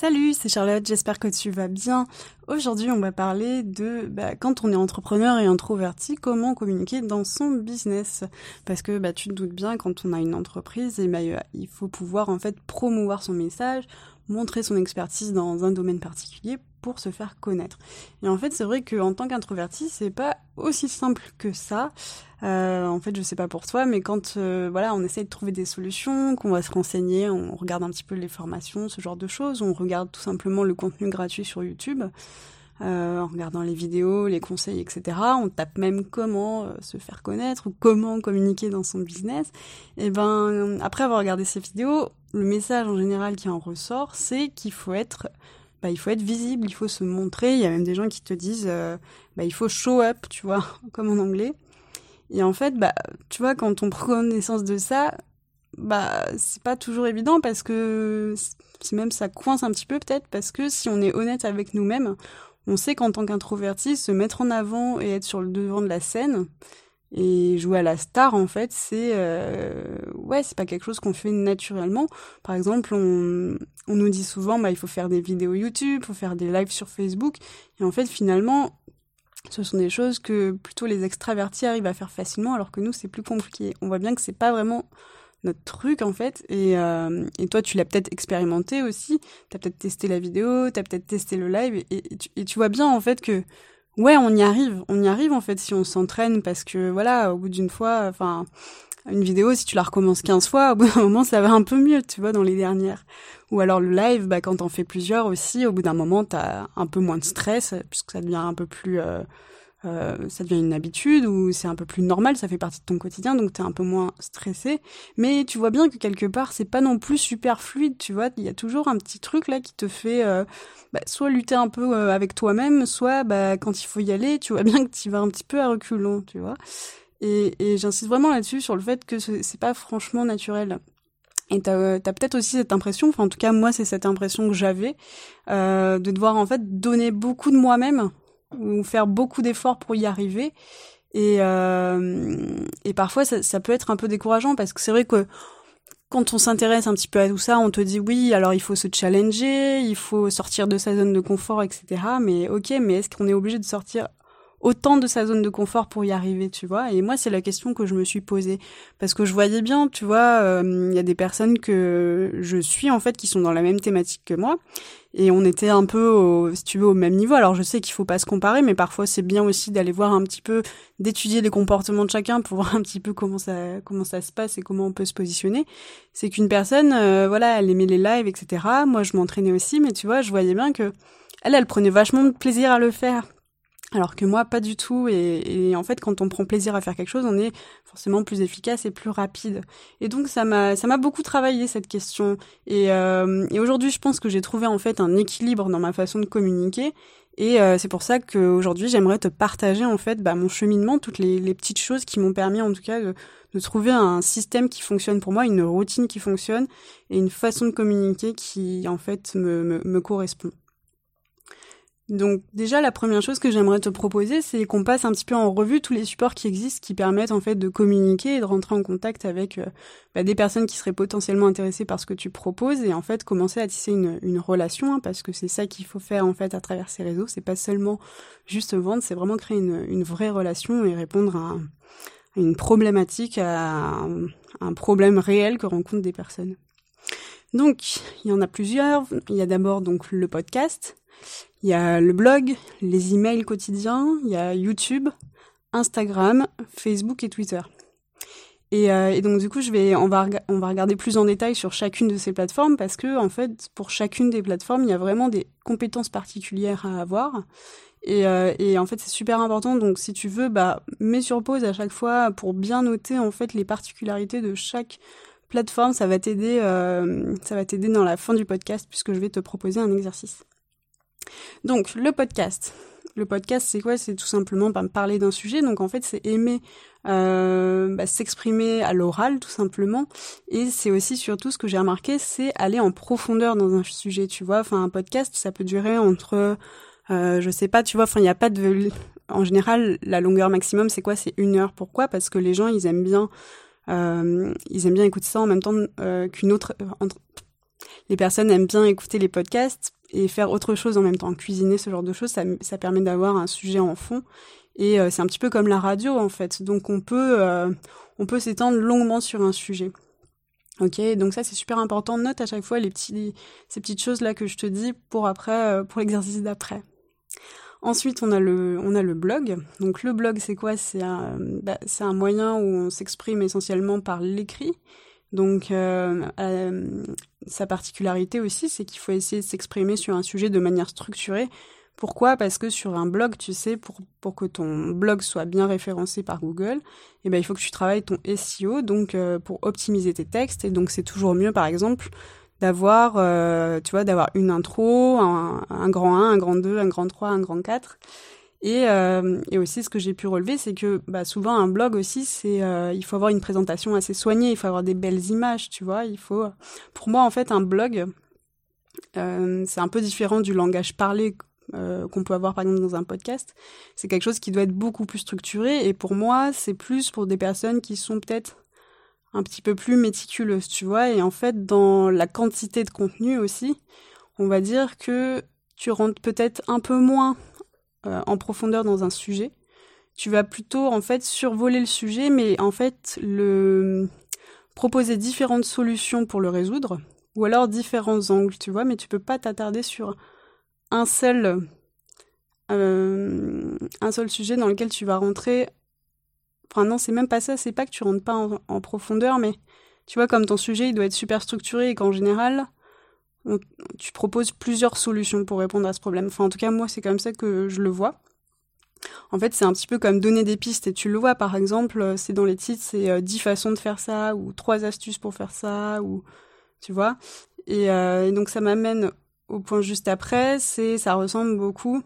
Salut, c'est Charlotte, j'espère que tu vas bien. Aujourd'hui, on va parler de bah, quand on est entrepreneur et introverti, comment communiquer dans son business. Parce que bah, tu te doutes bien, quand on a une entreprise, et eh bah, il faut pouvoir en fait promouvoir son message, montrer son expertise dans un domaine particulier pour se faire connaître. Et en fait, c'est vrai qu'en tant qu'introverti, c'est pas aussi simple que ça. Euh, en fait, je sais pas pour toi, mais quand euh, voilà, on essaye de trouver des solutions, qu'on va se renseigner, on regarde un petit peu les formations, ce genre de choses, on regarde tout simplement le contenu gratuit sur YouTube. Euh, en regardant les vidéos, les conseils, etc. On tape même comment se faire connaître ou comment communiquer dans son business. Et ben après avoir regardé ces vidéos, le message en général qui en ressort, c'est qu'il faut être bah, il faut être visible, il faut se montrer. Il y a même des gens qui te disent, euh, bah, il faut show up, tu vois, comme en anglais. Et en fait, bah, tu vois, quand on prend connaissance de ça, bah, c'est pas toujours évident parce que c'est même ça coince un petit peu peut-être parce que si on est honnête avec nous-mêmes, on sait qu'en tant qu'introverti, se mettre en avant et être sur le devant de la scène, et jouer à la star, en fait, c'est euh, ouais, c'est pas quelque chose qu'on fait naturellement. Par exemple, on, on nous dit souvent, bah, il faut faire des vidéos YouTube, il faut faire des lives sur Facebook. Et en fait, finalement, ce sont des choses que plutôt les extravertis arrivent à faire facilement, alors que nous, c'est plus compliqué. On voit bien que c'est pas vraiment notre truc en fait et, euh, et toi tu l'as peut-être expérimenté aussi t'as peut-être testé la vidéo t'as peut-être testé le live et, et, tu, vois bien en fait que Ouais, on y arrive. On y arrive en fait si on s'entraîne parce que voilà, au bout d'une fois, enfin, une vidéo, si tu la recommences 15 fois, au bout d'un moment, ça va un peu mieux, tu vois, dans les dernières. Ou alors le live, bah, quand t'en fais plusieurs aussi, au bout d'un moment, t'as un peu moins de stress puisque ça devient un peu plus euh, euh, ça devient une habitude ou c'est un peu plus normal, ça fait partie de ton quotidien, donc t'es un peu moins stressé. Mais tu vois bien que quelque part, c'est pas non plus super fluide, tu vois. Il y a toujours un petit truc là qui te fait euh, bah, soit lutter un peu euh, avec toi-même, soit bah, quand il faut y aller, tu vois bien que tu vas un petit peu à reculons, tu vois. Et, et j'insiste vraiment là-dessus sur le fait que c'est pas franchement naturel. Et t'as as, peut-être aussi cette impression, enfin en tout cas moi c'est cette impression que j'avais, euh, de devoir en fait donner beaucoup de moi-même ou faire beaucoup d'efforts pour y arriver. Et, euh, et parfois, ça, ça, peut être un peu décourageant parce que c'est vrai que quand on s'intéresse un petit peu à tout ça, on te dit oui, alors il faut se challenger, il faut sortir de sa zone de confort, etc. Mais ok, mais est-ce qu'on est obligé de sortir autant de sa zone de confort pour y arriver, tu vois. Et moi, c'est la question que je me suis posée parce que je voyais bien, tu vois, euh, il y a des personnes que je suis en fait qui sont dans la même thématique que moi et on était un peu, au, si tu veux, au même niveau. Alors je sais qu'il faut pas se comparer, mais parfois c'est bien aussi d'aller voir un petit peu, d'étudier les comportements de chacun pour voir un petit peu comment ça comment ça se passe et comment on peut se positionner. C'est qu'une personne, euh, voilà, elle aimait les lives, etc. Moi, je m'entraînais aussi, mais tu vois, je voyais bien que elle, elle prenait vachement de plaisir à le faire. Alors que moi, pas du tout. Et, en fait, quand on prend plaisir à faire quelque chose, on est forcément plus efficace et plus rapide. Et donc, ça m'a, ça m'a beaucoup travaillé cette question. Et, euh, et aujourd'hui, je pense que j'ai trouvé en fait un équilibre dans ma façon de communiquer. Et euh, c'est pour ça qu'aujourd'hui, j'aimerais te partager en fait bah, mon cheminement, toutes les, les petites choses qui m'ont permis en tout cas de, de trouver un système qui fonctionne pour moi, une routine qui fonctionne et une façon de communiquer qui en fait me, me, me correspond. Donc déjà la première chose que j'aimerais te proposer, c'est qu'on passe un petit peu en revue tous les supports qui existent, qui permettent en fait de communiquer et de rentrer en contact avec euh, bah, des personnes qui seraient potentiellement intéressées par ce que tu proposes et en fait commencer à tisser une, relation, hein, parce que c'est ça qu'il faut faire en fait à travers ces réseaux. C'est pas seulement juste vendre, c'est vraiment créer une, une, vraie relation et répondre à, une problématique, à un problème réel que rencontrent des personnes. Donc il y en a plusieurs. Il y a d'abord donc le podcast il y a le blog, les emails quotidiens, il y a YouTube, Instagram, Facebook et Twitter. Et, euh, donc du coup, je vais, on va, on va regarder plus en détail sur chacune de ces plateformes parce que en fait, pour chacune des plateformes, il y a vraiment des compétences particulières à avoir. Et, euh, et en fait, c'est super important. Donc, si tu veux, bah, mets sur pause à chaque fois pour bien noter en fait les particularités de chaque plateforme. Ça va t'aider, euh, ça va t'aider dans la fin du podcast puisque je vais te proposer un exercice. Donc, le podcast. Le podcast, c'est quoi? C'est tout simplement bah, parler d'un sujet. Donc, en fait, c'est aimer euh, bah, s'exprimer à l'oral, tout simplement. Et c'est aussi surtout ce que j'ai remarqué, c'est aller en profondeur dans un sujet. Tu vois, enfin, un podcast, ça peut durer entre, euh, je sais pas, tu vois, enfin, il n'y a pas de, en général, la longueur maximum, c'est quoi? C'est une heure. Pourquoi? Parce que les gens, ils aiment bien, euh, écouter ça en même temps qu'une autre, les personnes aiment bien écouter les podcasts et faire autre chose en même temps, cuisiner, ce genre de choses, ça, ça permet d'avoir un sujet en fond. Et euh, c'est un petit peu comme la radio en fait. Donc on peut, euh, peut s'étendre longuement sur un sujet. Ok, donc ça c'est super important. Note à chaque fois les petits, ces petites choses là que je te dis pour après, euh, pour l'exercice d'après. Ensuite, on a le, on a le blog. Donc le blog, c'est quoi? C'est un, bah, un moyen où on s'exprime essentiellement par l'écrit. Donc, euh, euh, sa particularité aussi, c'est qu'il faut essayer de s'exprimer sur un sujet de manière structurée. Pourquoi? Parce que sur un blog, tu sais, pour, pour que ton blog soit bien référencé par Google, eh ben, il faut que tu travailles ton SEO, donc euh, pour optimiser tes textes. Et donc, c'est toujours mieux, par exemple, d'avoir, tu vois, d'avoir une intro, un, un, grand 1, un grand 2, un grand 3, un grand 4. Et, euh, et aussi, ce que j'ai pu relever, c'est que bah, souvent un blog aussi, c'est euh, il faut avoir une présentation assez soignée, il faut avoir des belles images, tu vois. Il faut, pour moi, en fait, un blog, euh, c'est un peu différent du langage parlé euh, qu'on peut avoir par exemple dans un podcast. C'est quelque chose qui doit être beaucoup plus structuré. Et pour moi, c'est plus pour des personnes qui sont peut-être un petit peu plus méticuleuses, tu vois. Et en fait, dans la quantité de contenu aussi, on va dire que tu rentres peut-être un peu moins euh, en profondeur dans un sujet. Tu vas plutôt en fait survoler le sujet, mais en fait le proposer différentes solutions pour le résoudre, ou alors différents angles, tu vois, mais tu peux pas t'attarder sur un seul euh, un seul sujet dans lequel tu vas rentrer. Enfin non, c'est même pas ça, c'est pas que tu rentres pas en, en, profondeur, mais tu vois comme ton sujet il doit être super structuré et qu'en général tu proposes plusieurs solutions pour répondre à ce problème. Enfin, en tout cas, moi, c'est comme ça que je le vois. En fait, c'est un petit peu comme donner des pistes et tu le vois, par exemple, euh, c'est dans les titres, c'est 10 euh, façons de faire ça ou 3 astuces pour faire ça ou tu vois. Et, euh, et donc ça m'amène au point juste après, c'est ça ressemble beaucoup.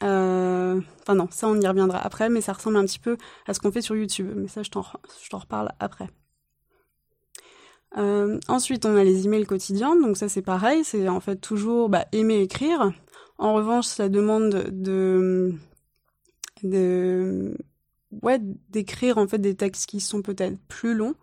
Enfin non, ça on y reviendra après, mais ça ressemble un petit peu à ce qu'on fait sur YouTube. Mais ça, je je t'en reparle après. Euh, ensuite, on a les emails quotidiens, donc ça c'est pareil, c'est en fait toujours bah, aimer écrire. En revanche, ça demande de, ouais d'écrire en fait des textes qui sont peut-être plus longs,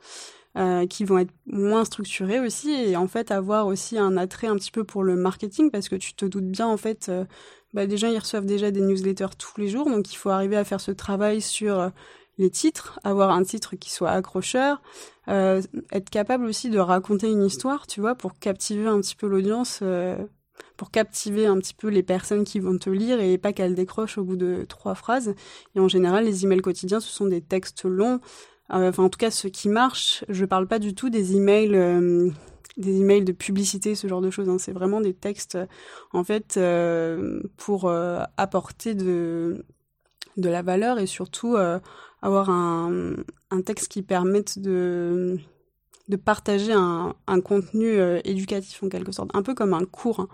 euh, qui vont être moins structurés aussi, et en fait avoir aussi un attrait un petit peu pour le marketing, parce que tu te doutes bien en fait. Euh, bah, des gens ils reçoivent déjà des newsletters tous les jours, donc il faut arriver à faire ce travail sur les titres, avoir un titre qui soit accrocheur, euh, être capable aussi de raconter une histoire, tu vois, pour captiver un petit peu l'audience, euh, pour captiver un petit peu les personnes qui vont te lire et pas qu'elles décrochent au bout de trois phrases. Et en général, les emails quotidiens, ce sont des textes longs. Euh, enfin, en tout cas, ceux qui marchent. Je parle pas du tout des emails euh, des emails de publicité, ce genre de choses. Hein. C'est vraiment des textes, en fait, euh, pour euh, apporter de, de la valeur et surtout euh, avoir un, texte qui permette de, partager un, contenu euh, éducatif en quelque sorte, un peu comme un cours. Hein.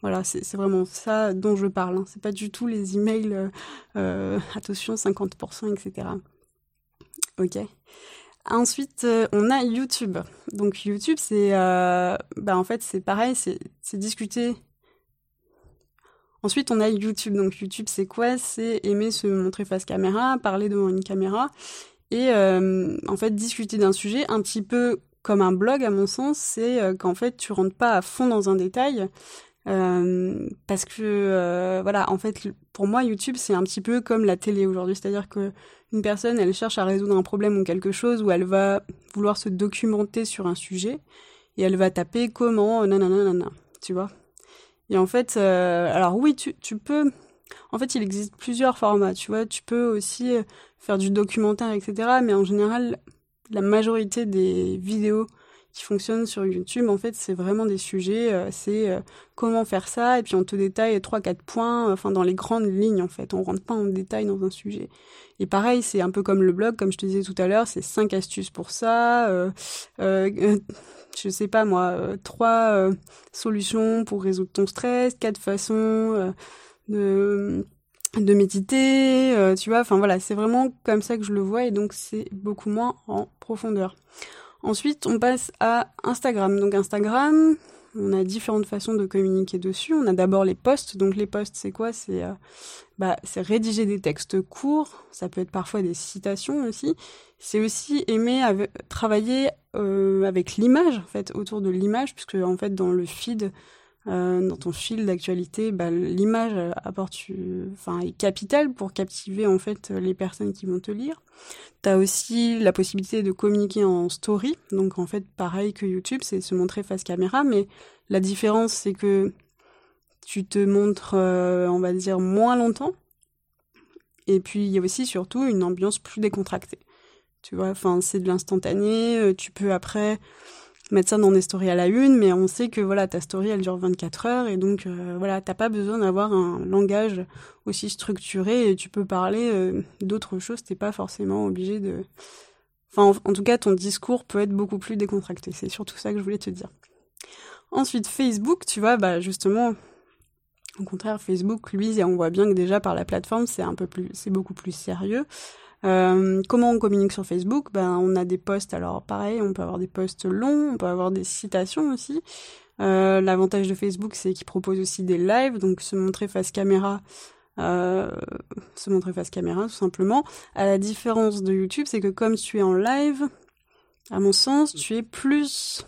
Voilà, c'est vraiment ça dont je parle. Hein. C'est pas du tout les emails, euh, euh attention 50%, etc. Ok. Ensuite, on a YouTube. Donc YouTube, c'est, bah en fait, c'est pareil, c'est discuter Ensuite, on a YouTube. Donc YouTube, c'est quoi? C'est aimer se montrer face caméra, parler devant une caméra et euh, en fait discuter d'un sujet un petit peu comme un blog à mon sens, c'est euh, qu'en fait tu rentres pas à fond dans un détail euh, parce que euh, voilà, en fait pour moi YouTube c'est un petit peu comme la télé aujourd'hui, c'est-à-dire que une personne elle cherche à résoudre un problème ou quelque chose ou elle va vouloir se documenter sur un sujet et elle va taper comment nanana, tu vois? Et en fait, euh, alors oui, tu, peux. En fait, il existe plusieurs formats. Tu vois, tu peux aussi euh, faire du documentaire, etc. Mais en général, la majorité des vidéos qui fonctionnent sur YouTube, en fait, c'est vraiment des sujets. Euh, c'est euh, comment faire ça, et puis on te détaille trois, quatre points. Enfin, dans les grandes lignes, en fait, on rentre pas en détail dans un sujet. Et pareil, c'est un peu comme le blog, comme je te disais tout à l'heure, c'est cinq astuces pour ça. Euh, euh, je sais pas moi, euh, trois solutions pour résoudre ton stress, quatre façons de de méditer, euh, tu vois, enfin voilà, c'est vraiment comme ça que je le vois et donc c'est beaucoup moins en profondeur. Ensuite, on passe à Instagram. Donc Instagram, on a différentes façons de communiquer dessus. On a d'abord les posts. Donc les posts, c'est quoi? C'est euh, bah, rédiger des textes courts. Ça peut être parfois des citations aussi. C'est aussi aimer travailler euh, avec l'image, en fait, autour de l'image, puisque en fait dans le feed, euh, dans ton fil d'actualité, bah, l'image apporte, enfin, est capitale pour captiver en fait les personnes qui vont te lire. T'as aussi la possibilité de communiquer en story, donc en fait pareil que YouTube, c'est se montrer face caméra, mais la différence c'est que tu te montres, euh, on va dire, moins longtemps. Et puis il y a aussi surtout une ambiance plus décontractée. Tu vois, enfin c'est de l'instantané. Euh, tu peux après mettre ça dans des stories à la une, mais on sait que voilà, ta story elle dure 24 heures et donc euh, voilà, t'as pas besoin d'avoir un langage aussi structuré et tu peux parler euh, d'autres choses, t'es pas forcément obligé de. Enfin, en, tout cas, ton discours peut être beaucoup plus décontracté. C'est surtout ça que je voulais te dire. Ensuite, Facebook, tu vois, bah justement, au contraire, Facebook, lui, on voit bien que déjà par la plateforme, c'est un peu plus, c'est beaucoup plus sérieux. Euh, comment on communique sur Facebook? Ben, on a des posts. Alors pareil, on peut avoir des posts longs, on peut avoir des citations aussi. Euh, L'avantage de Facebook, c'est qu'il propose aussi des lives, donc se montrer face caméra. Euh, se montrer face caméra tout simplement. À la différence de YouTube, c'est que comme tu es en live, à mon sens, tu es plus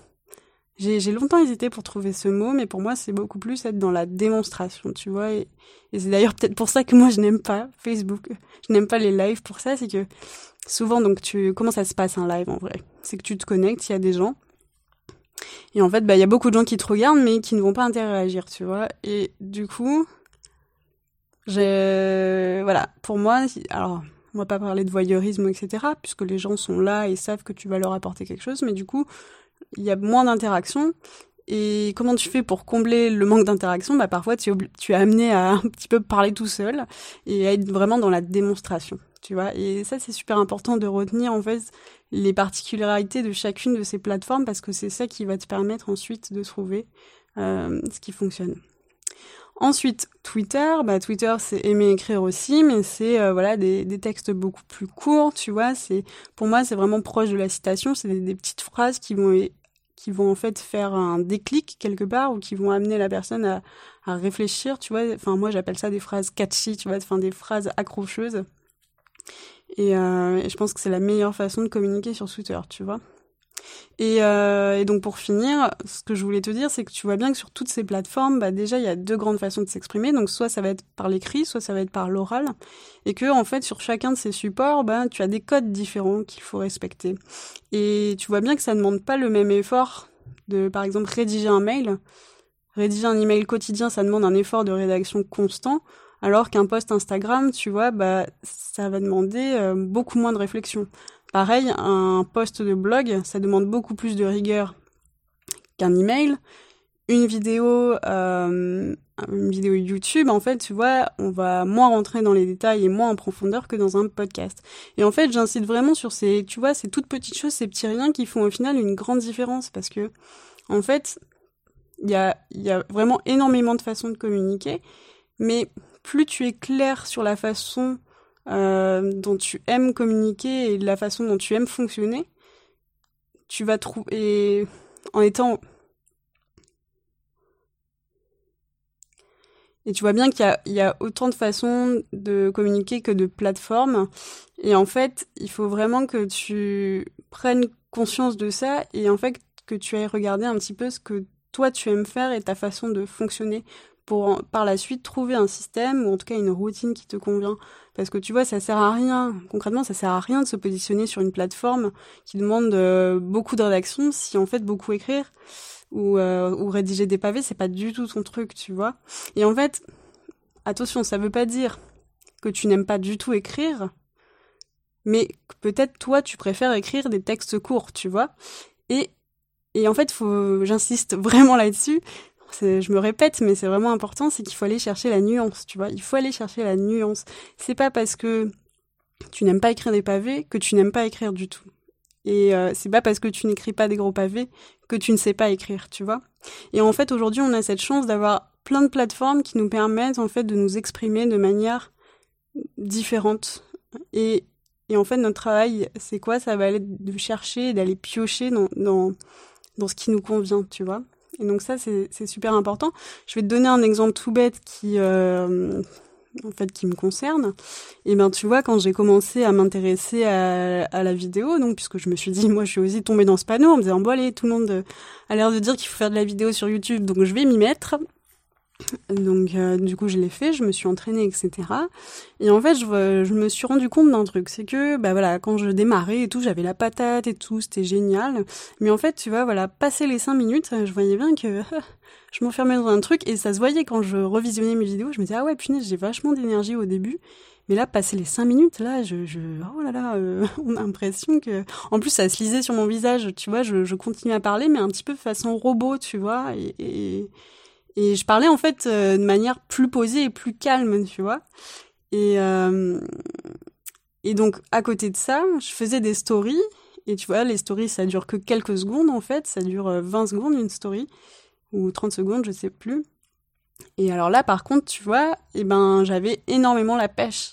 j'ai longtemps hésité pour trouver ce mot, mais pour moi, c'est beaucoup plus être dans la démonstration, tu vois. Et, c'est d'ailleurs peut-être pour ça que moi, je n'aime pas Facebook. Je n'aime pas les lives pour ça, c'est que souvent, donc, tu, comment ça se passe un live en vrai? C'est que tu te connectes, il y a des gens. Et en fait, bah, il y a beaucoup de gens qui te regardent, mais qui ne vont pas interagir, tu vois. Et du coup, j'ai, voilà, pour moi, alors, on va pas parler de voyeurisme, etc., puisque les gens sont là et savent que tu vas leur apporter quelque chose, mais du coup, il y a moins d'interaction. Et comment tu fais pour combler le manque d'interaction? Bah parfois tu es, tu es amené à un petit peu parler tout seul et à être vraiment dans la démonstration, tu vois. Et ça c'est super important de retenir en fait les particularités de chacune de ces plateformes parce que c'est ça qui va te permettre ensuite de trouver euh, ce qui fonctionne. Ensuite, Twitter, bah Twitter c'est aimer écrire aussi, mais c'est euh, voilà des, des, textes beaucoup plus courts, tu vois. C'est pour moi c'est vraiment proche de la citation, c'est des, petites phrases qui vont qui vont en fait faire un déclic quelque part ou qui vont amener la personne à, à réfléchir, tu vois. Enfin moi j'appelle ça des phrases catchy, tu vois, enfin des phrases accrocheuses. Et, euh, et je pense que c'est la meilleure façon de communiquer sur Twitter, tu vois. Et, euh, et, donc pour finir, ce que je voulais te dire, c'est que tu vois bien que sur toutes ces plateformes, bah déjà il y a deux grandes façons de s'exprimer. Donc soit ça va être par l'écrit, soit ça va être par l'oral, et que en fait sur chacun de ces supports, bah, tu as des codes différents qu'il faut respecter. Et tu vois bien que ça ne demande pas le même effort de, par exemple, rédiger un mail. Rédiger un email quotidien, ça demande un effort de rédaction constant. Alors qu'un post Instagram, tu vois, bah, ça va demander euh, beaucoup moins de réflexion. Pareil, un post de blog, ça demande beaucoup plus de rigueur qu'un email. Une vidéo, euh, une vidéo YouTube, en fait, tu vois, on va moins rentrer dans les détails et moins en profondeur que dans un podcast. Et en fait, j'incite vraiment sur ces, tu vois, ces toutes petites choses, ces petits riens qui font au final une grande différence parce que, en fait, il y a, y a vraiment énormément de façons de communiquer, mais plus tu es clair sur la façon euh, dont tu aimes communiquer et la façon dont tu aimes fonctionner, tu vas trouver en étant Et tu vois bien qu'il y, y a, autant de façons de communiquer que de plateformes. Et en fait, il faut vraiment que tu prennes conscience de ça et en fait que tu ailles regarder un petit peu ce que toi tu aimes faire et ta façon de fonctionner pour par la suite trouver un système ou en tout cas une routine qui te convient. Parce que tu vois, ça sert à rien. Concrètement, ça sert à rien de se positionner sur une plateforme qui demande euh, beaucoup de rédaction si en fait beaucoup écrire ou, euh, ou rédiger des pavés, c'est pas du tout ton truc, tu vois. Et en fait, attention, ça veut pas dire que tu n'aimes pas du tout écrire, mais peut-être toi tu préfères écrire des textes courts, tu vois. Et et en fait, faut, j'insiste vraiment là-dessus, je me répète, mais c'est vraiment important, c'est qu'il faut aller chercher la nuance, tu vois. Il faut aller chercher la nuance. C'est pas parce que tu n'aimes pas écrire des pavés que tu n'aimes pas écrire du tout. Et euh, c'est pas parce que tu n'écris pas des gros pavés que tu ne sais pas écrire, tu vois. Et en fait, aujourd'hui, on a cette chance d'avoir plein de plateformes qui nous permettent en fait de nous exprimer de manière différente. Et, et en fait, notre travail, c'est quoi? Ça va aller de chercher, d'aller piocher dans, dans, dans ce qui nous convient, tu vois. Et donc ça, c'est super important. Je vais te donner un exemple tout bête qui, euh, en fait, qui me concerne. Et ben, tu vois, quand j'ai commencé à m'intéresser à, à, la vidéo, donc puisque je me suis dit, moi, je suis aussi tombée dans ce panneau en me disant, bon allez, tout le monde a l'air de dire qu'il faut faire de la vidéo sur YouTube, donc je vais m'y mettre. Donc euh, du coup je l'ai fait, je me suis entraînée, etc. Et en fait je, je me suis rendu compte d'un truc, c'est que bah voilà quand je démarrais et tout, j'avais la patate et tout, c'était génial. Mais en fait tu vois voilà, passer les cinq minutes, je voyais bien que je m'enfermais dans un truc et ça se voyait quand je revisionnais mes vidéos, je me disais ah ouais punaise j'ai vachement d'énergie au début. Mais là, passer les cinq minutes, là, je, je oh là là, euh, on a l'impression que, en plus, ça se lisait sur mon visage, tu vois. Je, je continue à parler, mais un petit peu façon robot, tu vois. Et, et, et je parlais en fait euh, de manière plus posée et plus calme, tu vois. Et, euh, et donc à côté de ça, je faisais des stories. Et tu vois, les stories, ça dure que quelques secondes en fait. Ça dure 20 euh, secondes une story. Ou 30 secondes, je sais plus. Et alors là, par contre, tu vois, eh ben, j'avais énormément la pêche.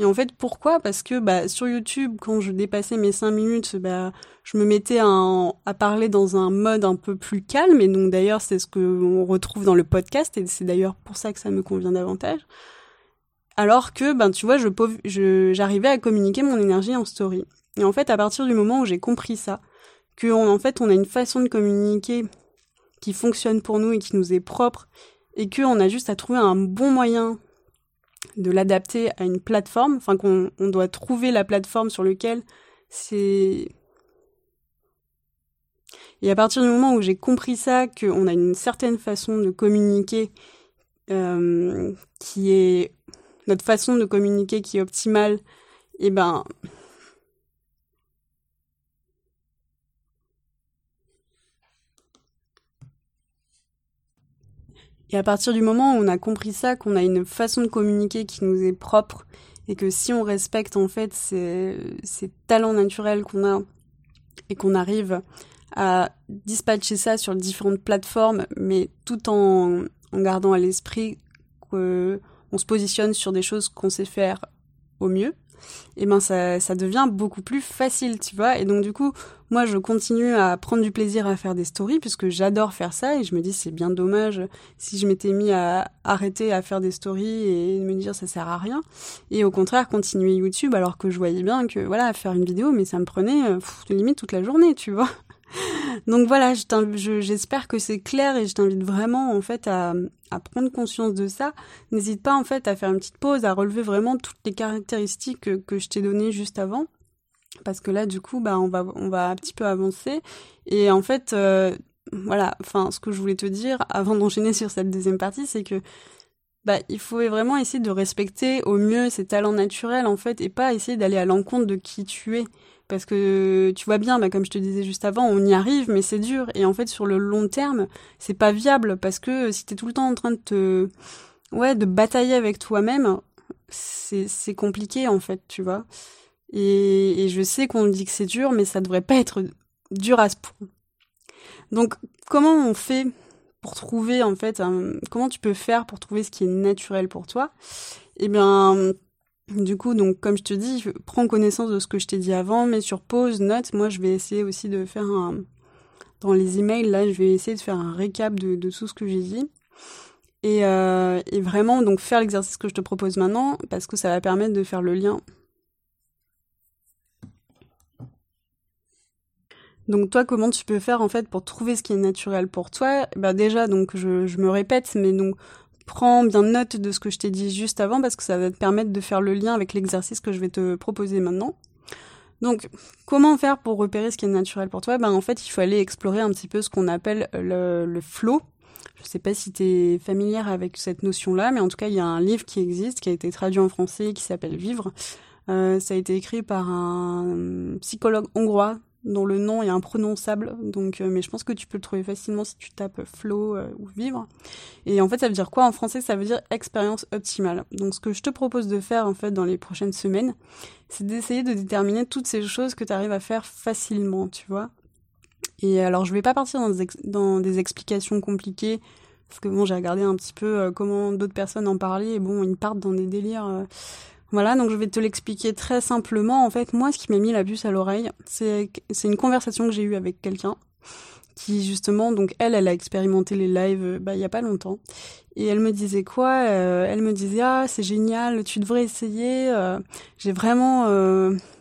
Et en fait, pourquoi? Parce que bah, sur YouTube, quand je dépassais mes 5 minutes, bah, je me mettais à, parler dans un mode un peu plus calme. Et donc d'ailleurs, c'est ce qu'on retrouve dans le podcast. Et c'est d'ailleurs pour ça que ça me convient davantage. Alors que, ben, tu vois, j'arrivais à communiquer mon énergie en story. Et en fait, à partir du moment où j'ai compris ça, que en fait, on a une façon de communiquer qui fonctionne pour nous et qui nous est propre, et qu'on a juste à trouver un bon moyen de l'adapter à une plateforme, enfin qu'on on doit trouver la plateforme sur laquelle c'est... Et à partir du moment où j'ai compris ça, qu'on a une certaine façon de communiquer euh, qui est notre façon de communiquer qui est optimale, et eh ben Et à partir du moment où on a compris ça, qu'on a une façon de communiquer qui nous est propre, et que si on respecte en fait ces, talents naturels qu'on a, et qu'on arrive à dispatcher ça sur différentes plateformes, mais tout en gardant à l'esprit qu'on se positionne sur des choses qu'on sait faire au mieux, et eh ben ça, ça devient beaucoup plus facile, tu vois. Et donc du coup, moi je continue à prendre du plaisir à faire des stories puisque j'adore faire ça et je me dis c'est bien dommage si je m'étais mis à arrêter à faire des stories et me dire ça sert à rien. Et au contraire continuer YouTube alors que je voyais bien que voilà faire une vidéo mais ça me prenait euh, limite toute la journée, tu vois. Donc voilà, j'espère que c'est clair et je t'invite vraiment en fait à, prendre conscience de ça. N'hésite pas en fait à faire une petite pause, à relever vraiment toutes les caractéristiques que, je t'ai données juste avant. Parce que là, du coup, bah, on va, on va un petit peu avancer. Et en fait, euh, voilà, enfin, ce que je voulais te dire avant d'enchaîner sur cette deuxième partie, c'est que bah, il faut vraiment essayer de respecter au mieux ses talents naturels, en fait, et pas essayer d'aller à l'encontre de qui tu es. Parce que tu vois bien, bah, comme je te disais juste avant, on y arrive, mais c'est dur. Et en fait, sur le long terme, c'est pas viable parce que si t'es tout le temps en train de te, ouais, de batailler avec toi-même, c'est, compliqué en fait, tu vois. Et, et je sais qu'on dit que c'est dur, mais ça devrait pas être dur à ce point. Donc, comment on fait pour trouver en fait, comment tu peux faire pour trouver ce qui est naturel pour toi? Eh bien, du coup, donc comme je te dis, prends connaissance de ce que je t'ai dit avant, mets sur pause, note. Moi, je vais essayer aussi de faire un dans les emails là, je vais essayer de faire un récap de, tout ce que j'ai dit. Et, euh, et vraiment donc faire l'exercice que je te propose maintenant parce que ça va permettre de faire le lien. Donc toi, comment tu peux faire en fait pour trouver ce qui est naturel pour toi? Bah déjà, donc je, je me répète, mais donc prends bien note de ce que je t'ai dit juste avant parce que ça va te permettre de faire le lien avec l'exercice que je vais te proposer maintenant. Donc, comment faire pour repérer ce qui est naturel pour toi? Ben en fait, il faut aller explorer un petit peu ce qu'on appelle le, le flow. Je sais pas si tu es familière avec cette notion-là, mais en tout cas, il y a un livre qui existe, qui a été traduit en français, qui s'appelle Vivre. Euh, ça a été écrit par un psychologue hongrois dont le nom est imprononçable, donc euh, mais je pense que tu peux le trouver facilement si tu tapes flow euh, ou vivre. Et en fait, ça veut dire quoi en français? Ça veut dire expérience optimale. Donc ce que je te propose de faire en fait dans les prochaines semaines, c'est d'essayer de déterminer toutes ces choses que tu arrives à faire facilement, tu vois? Et alors je vais pas partir dans des, dans des explications compliquées parce que bon, j'ai regardé un petit peu euh, comment d'autres personnes en parlaient et bon, ils partent dans des délires voilà, donc je vais te l'expliquer très simplement. En fait, moi, ce qui m'a mis la puce à l'oreille, c'est une conversation que j'ai eue avec quelqu'un qui justement, donc elle, elle a expérimenté les lives bah, il y a pas longtemps. Et elle me disait quoi Elle me disait ah c'est génial, tu devrais essayer. j'ai vraiment,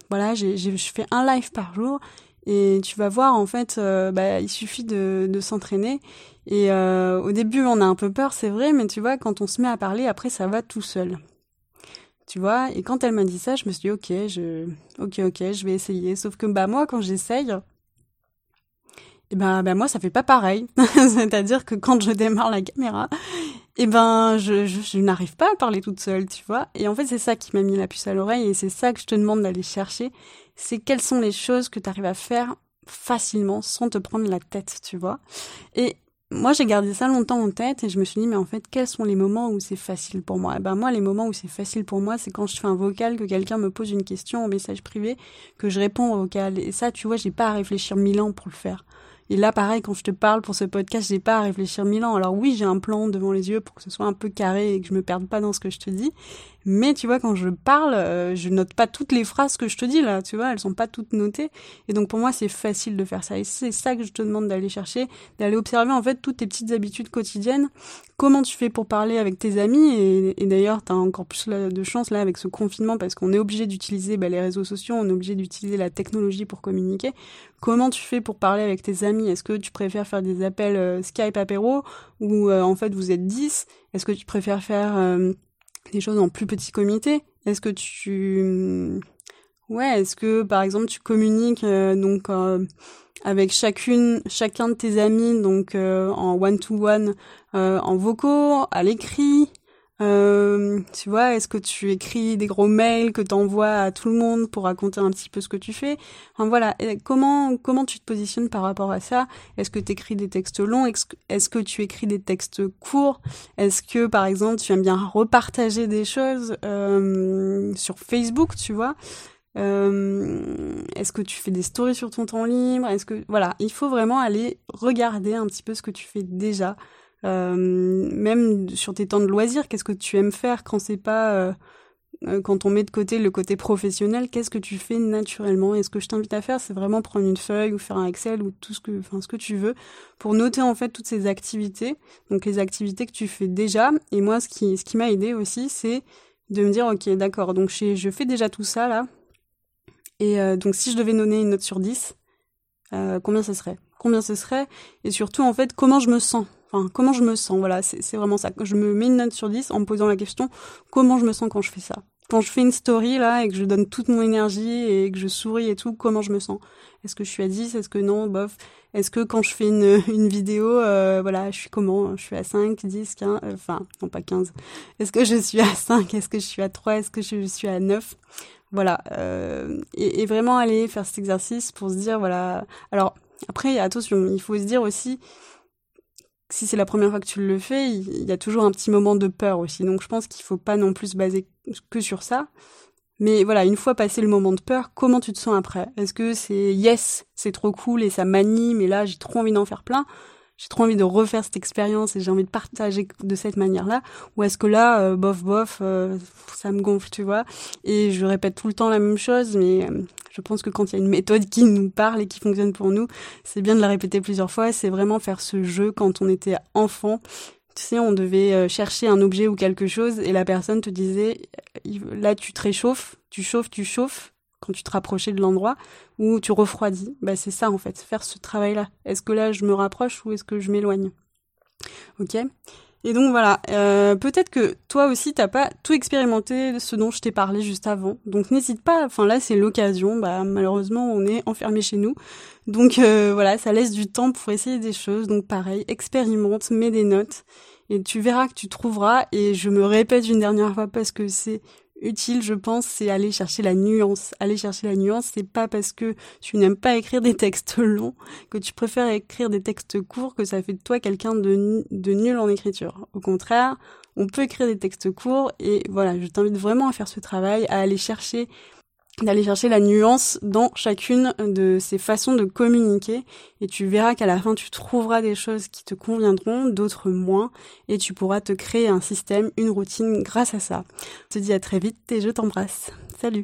voilà, j'ai, je fais un live par jour et tu vas voir en fait, bah, il suffit de, de s'entraîner. Et au début on a un peu peur, c'est vrai, mais tu vois quand on se met à parler, après ça va tout seul tu vois. Et quand elle m'a dit ça, je me suis dit ok, je, ok, ok, je vais essayer. Sauf que bah moi, quand j'essaye, et eh ben, ben moi ça fait pas pareil. C'est-à-dire que quand je démarre la caméra, et eh ben je, je, n'arrive pas à parler toute seule, tu vois. Et en fait c'est ça qui m'a mis la puce à l'oreille et c'est ça que je te demande d'aller chercher. C'est quelles sont les choses que tu arrives à faire facilement sans te prendre la tête, tu vois. Et moi, j'ai gardé ça longtemps en tête et je me suis dit, mais en fait, quels sont les moments où c'est facile pour moi? Eh ben, moi, les moments où c'est facile pour moi, c'est quand je fais un vocal, que quelqu'un me pose une question en message privé, que je réponds au vocal. Et ça, tu vois, j'ai pas à réfléchir mille ans pour le faire. Et là, pareil, quand je te parle pour ce podcast, j'ai pas à réfléchir mille ans. Alors oui, j'ai un plan devant les yeux pour que ce soit un peu carré et que je me perde pas dans ce que je te dis. Mais tu vois, quand je parle, euh, je note pas toutes les phrases que je te dis là, tu vois, elles sont pas toutes notées. Et donc pour moi, c'est facile de faire ça. Et c'est ça que je te demande d'aller chercher, d'aller observer en fait toutes tes petites habitudes quotidiennes. Comment tu fais pour parler avec tes amis? Et, et d'ailleurs, tu as encore plus de chance là avec ce confinement parce qu'on est obligé d'utiliser bah, les réseaux sociaux, on est obligé d'utiliser la technologie pour communiquer. Comment tu fais pour parler avec tes amis? Est-ce que tu préfères faire des appels euh, Skype apéro ou euh, en fait vous êtes 10 Est-ce que tu préfères faire des choses en plus petit comité? Est-ce que tu ouais, est-ce que par exemple tu communiques euh, donc euh, avec chacune chacun de tes amis donc euh, en one to one en vocaux, à l'écrit? euh, tu vois, est-ce que tu écris des gros mails que tu envoies à tout le monde pour raconter un petit peu ce que tu fais? Enfin, Voilà, comment comment tu te positionnes par rapport à ça? Est-ce que tu écris des textes longs? Est-ce que tu écris des textes courts? Est-ce que, par exemple, tu aimes bien repartager des choses euh, sur Facebook, tu vois? Euh, Est-ce que tu fais des stories sur ton temps libre? Est-ce que voilà, il faut vraiment aller regarder un petit peu ce que tu fais déjà même sur tes temps de loisirs, qu'est-ce que tu aimes faire quand c'est pas euh, euh, quand on met de côté le côté professionnel, qu'est-ce que tu fais naturellement? Et ce que je t'invite à faire, c'est vraiment prendre une feuille ou faire un Excel ou tout ce que, enfin ce que tu veux, pour noter en fait toutes ces activités, donc les activités que tu fais déjà. Et moi, ce qui, ce qui m'a aidé aussi, c'est de me dire, ok, d'accord, donc je, je fais déjà tout ça là. Et donc si je devais donner une note sur 10, combien ce serait? Combien ce serait? Et surtout, en fait, comment je me sens? Enfin, comment je me sens, voilà, c'est vraiment ça. Je me mets une note sur 10 en me posant la question comment je me sens quand je fais ça? Quand je fais une story là et que je donne toute mon énergie et que je souris et tout, comment je me sens? Est-ce que je suis à 10 Est-ce que non? Bof. Est-ce que quand je fais une, une vidéo, euh, voilà, je suis comment? Je suis à 5, 10, 15, enfin, non pas 15. Est-ce que je suis à 5 Est-ce que je suis à 3 Est-ce que je suis à 9 Voilà. Euh, et, et vraiment aller faire cet exercice pour se dire, voilà. Alors, après, attention, il faut se dire aussi, si c'est la première fois que tu le fais, il y a toujours un petit moment de peur aussi. Donc je pense qu'il faut pas non plus se baser que sur ça. Mais voilà, une fois passé le moment de peur, comment tu te sens après? Est-ce que c'est yes, c'est trop cool et ça m'anime et là j'ai trop envie d'en faire plein? J'ai trop envie de refaire cette expérience et j'ai envie de partager de cette manière-là? Ou est-ce que là euh, bof bof euh, ça me gonfle tu vois? Et je répète tout le temps la même chose mais euh, je pense que quand il y a une méthode qui nous parle et qui fonctionne pour nous c'est bien de la répéter plusieurs fois c'est vraiment faire ce jeu quand on était enfant tu sais, on devait chercher un objet ou quelque chose et la personne te disait, là tu te réchauffes, tu chauffes, tu chauffes, quand tu te rapprochais de l'endroit où tu refroidis. Bah, c'est ça en fait, faire ce travail-là. Est-ce que là je me rapproche ou est-ce que je m'éloigne? Ok? Et donc voilà, euh, peut-être que toi aussi t'as pas tout expérimenté ce dont je t'ai parlé juste avant. Donc n'hésite pas, enfin là c'est l'occasion, bah malheureusement on est enfermé chez nous. Donc euh, voilà, ça laisse du temps pour essayer des choses. Donc pareil, expérimente, mets des notes et tu verras que tu trouveras et je me répète une dernière fois parce que c'est utile, je pense, c'est aller chercher la nuance. Aller chercher la nuance, c'est pas parce que tu n'aimes pas écrire des textes longs que tu préfères écrire des textes courts que ça fait de toi quelqu'un de, de nul en écriture. Au contraire, on peut écrire des textes courts et voilà, je t'invite vraiment à faire ce travail, à aller chercher d'aller chercher la nuance dans chacune de ces façons de communiquer et tu verras qu'à la fin tu trouveras des choses qui te conviendront, d'autres moins et tu pourras te créer un système, une routine grâce à ça. Je te dis à très vite et je t'embrasse. Salut